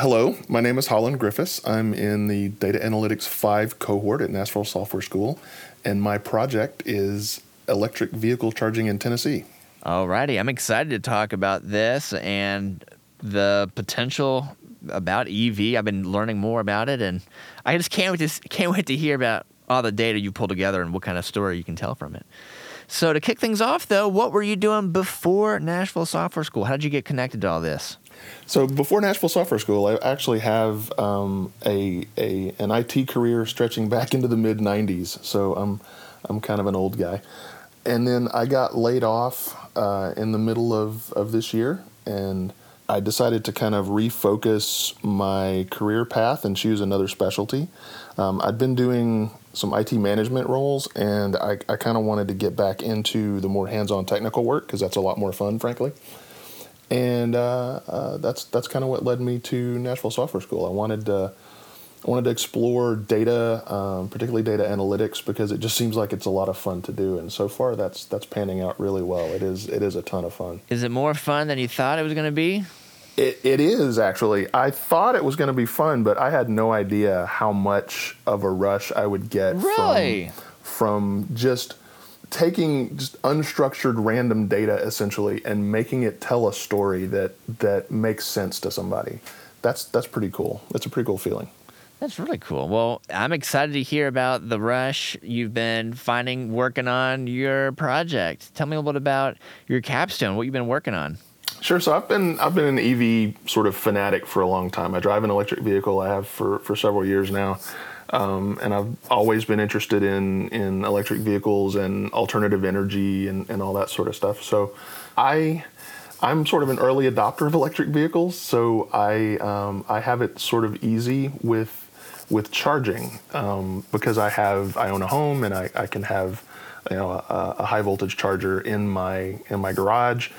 Hello, my name is Holland Griffis. I'm in the Data Analytics 5 cohort at Nashville Software School, and my project is electric vehicle charging in Tennessee. Alrighty, I'm excited to talk about this and the potential about EV. I've been learning more about it, and I just can't wait to can't wait to hear about all the data you pull together and what kind of story you can tell from it. So to kick things off, though, what were you doing before Nashville Software School? How did you get connected to all this? So before Nashville Software School, I actually have um, a, a an IT career stretching back into the mid '90s. So I'm I'm kind of an old guy, and then I got laid off uh, in the middle of of this year, and I decided to kind of refocus my career path and choose another specialty. Um, I'd been doing some IT management roles, and I, I kind of wanted to get back into the more hands-on technical work because that's a lot more fun, frankly. And uh, uh, that's that's kind of what led me to Nashville Software School. I wanted to I wanted to explore data, um, particularly data analytics, because it just seems like it's a lot of fun to do. And so far, that's that's panning out really well. It is it is a ton of fun. Is it more fun than you thought it was going to be? It, it is actually. I thought it was going to be fun, but I had no idea how much of a rush I would get really? from, from just taking just unstructured random data essentially and making it tell a story that that makes sense to somebody. That's that's pretty cool. That's a pretty cool feeling. That's really cool. Well, I'm excited to hear about the rush you've been finding working on your project. Tell me a little bit about your capstone, what you've been working on. Sure. So I've been I've been an EV sort of fanatic for a long time. I drive an electric vehicle. I have for for several years now. Um, and I've always been interested in in electric vehicles and alternative energy and, and all that sort of stuff. So I I'm sort of an early adopter of electric vehicles, so I um, I have it sort of easy with with charging um, because I have I own a home and I, I can have you know a, a high voltage charger in my in my garage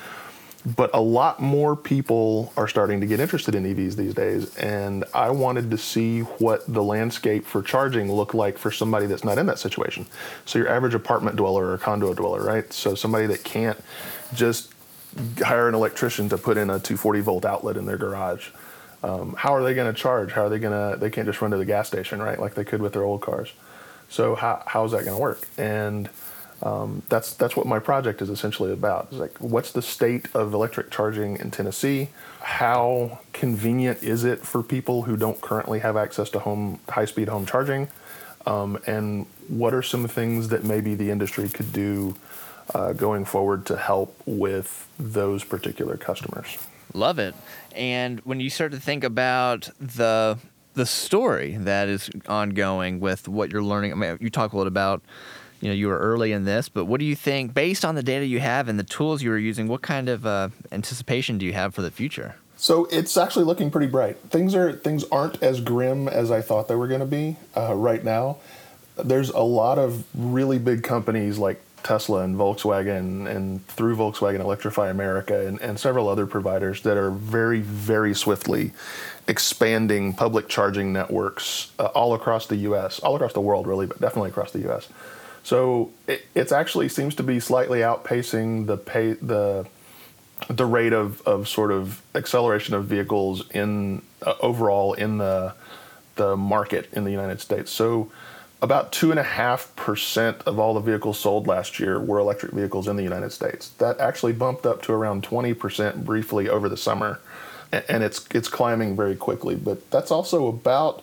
but a lot more people are starting to get interested in EVs these days. And I wanted to see what the landscape for charging looked like for somebody that's not in that situation. So, your average apartment dweller or condo dweller, right? So, somebody that can't just hire an electrician to put in a 240 volt outlet in their garage. Um, how are they going to charge? How are they going to? They can't just run to the gas station, right? Like they could with their old cars. So how how is that going to work? And um, that's that's what my project is essentially about. It's like, what's the state of electric charging in Tennessee? How convenient is it for people who don't currently have access to home high-speed home charging? Um, and what are some things that maybe the industry could do uh, going forward to help with those particular customers? Love it. And when you start to think about the the story that is ongoing with what you're learning, I mean, you talk a lot about you know you were early in this, but what do you think, based on the data you have and the tools you were using, what kind of uh, anticipation do you have for the future? So it's actually looking pretty bright. Things are things aren't as grim as I thought they were going to be uh, right now. There's a lot of really big companies like Tesla and Volkswagen and through Volkswagen Electrify America and, and several other providers that are very, very swiftly expanding public charging networks uh, all across the US, all across the world, really, but definitely across the US. So it it's actually seems to be slightly outpacing the pay the the rate of, of sort of acceleration of vehicles in uh, overall in the the market in the United States. So about two and a half percent of all the vehicles sold last year were electric vehicles in the United States. That actually bumped up to around twenty percent briefly over the summer, and it's it's climbing very quickly. But that's also about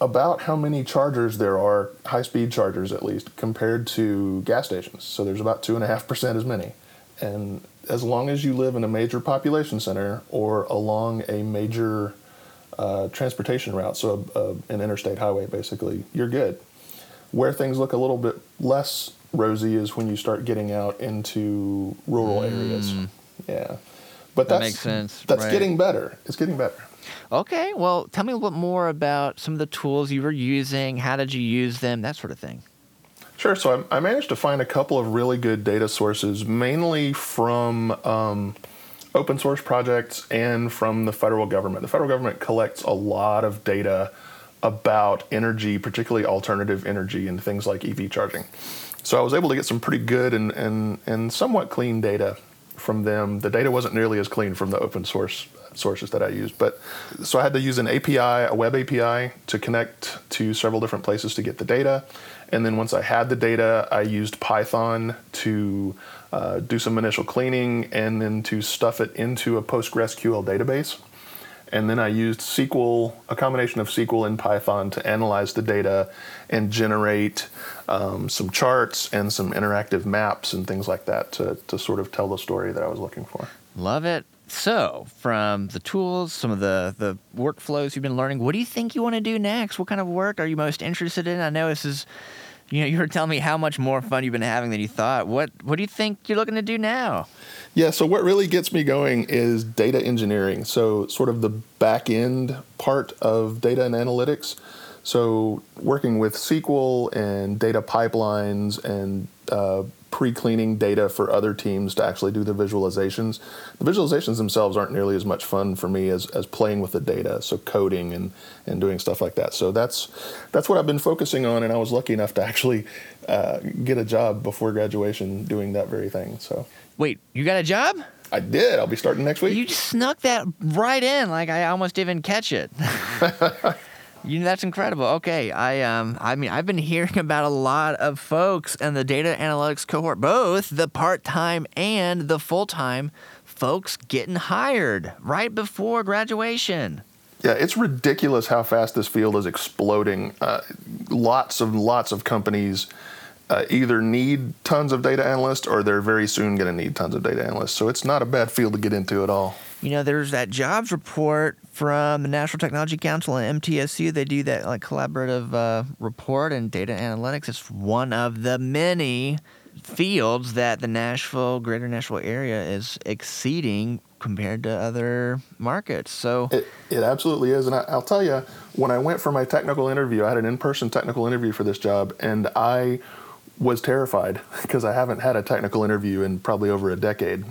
about how many chargers there are, high speed chargers at least, compared to gas stations. So there's about 2.5% as many. And as long as you live in a major population center or along a major uh, transportation route, so a, a, an interstate highway basically, you're good. Where things look a little bit less rosy is when you start getting out into rural mm. areas. Yeah. But that that's, makes sense. That's right. getting better. It's getting better. Okay, well, tell me a little bit more about some of the tools you were using. How did you use them? That sort of thing. Sure. So I, I managed to find a couple of really good data sources, mainly from um, open source projects and from the federal government. The federal government collects a lot of data about energy, particularly alternative energy and things like EV charging. So I was able to get some pretty good and, and, and somewhat clean data from them. The data wasn't nearly as clean from the open source sources that I used. But so I had to use an API, a web API, to connect to several different places to get the data. And then once I had the data, I used Python to uh, do some initial cleaning and then to stuff it into a PostgreSQL database. And then I used SQL, a combination of SQL and Python to analyze the data and generate um, some charts and some interactive maps and things like that to, to sort of tell the story that I was looking for. Love it. So, from the tools, some of the, the workflows you've been learning, what do you think you want to do next? What kind of work are you most interested in? I know this is, you know, you were telling me how much more fun you've been having than you thought. What What do you think you're looking to do now? Yeah, so what really gets me going is data engineering. So, sort of the back end part of data and analytics. So, working with SQL and data pipelines and uh, pre cleaning data for other teams to actually do the visualizations. The visualizations themselves aren't nearly as much fun for me as, as playing with the data, so coding and, and doing stuff like that. So, that's, that's what I've been focusing on, and I was lucky enough to actually uh, get a job before graduation doing that very thing. So, Wait, you got a job? I did. I'll be starting next week. You just snuck that right in, like I almost didn't catch it. you that's incredible. Okay, I um, I mean, I've been hearing about a lot of folks in the data analytics cohort, both the part-time and the full-time folks getting hired right before graduation. Yeah, it's ridiculous how fast this field is exploding. Uh, lots of lots of companies uh, either need tons of data analysts or they're very soon going to need tons of data analysts. So it's not a bad field to get into at all. You know, there's that jobs report from the Nashville Technology Council and MTSU. They do that like collaborative uh, report and data analytics. It's one of the many fields that the Nashville, greater Nashville area is exceeding compared to other markets. So it, it absolutely is. And I, I'll tell you, when I went for my technical interview, I had an in person technical interview for this job, and I was terrified because I haven't had a technical interview in probably over a decade.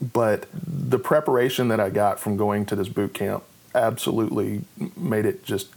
But the preparation that I got from going to this boot camp absolutely made it just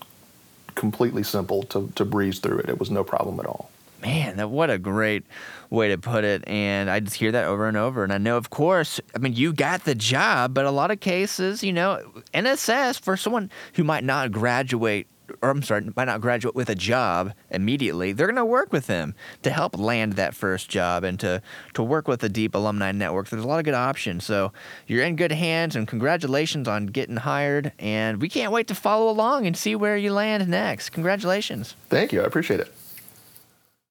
completely simple to, to breeze through it. It was no problem at all. Man, that what a great way to put it. And I just hear that over and over. And I know, of course, I mean, you got the job, but a lot of cases, you know, NSS for someone who might not graduate or I'm sorry, might not graduate with a job immediately, they're going to work with them to help land that first job and to, to work with a deep alumni network. There's a lot of good options. So you're in good hands, and congratulations on getting hired. And we can't wait to follow along and see where you land next. Congratulations. Thank you. I appreciate it.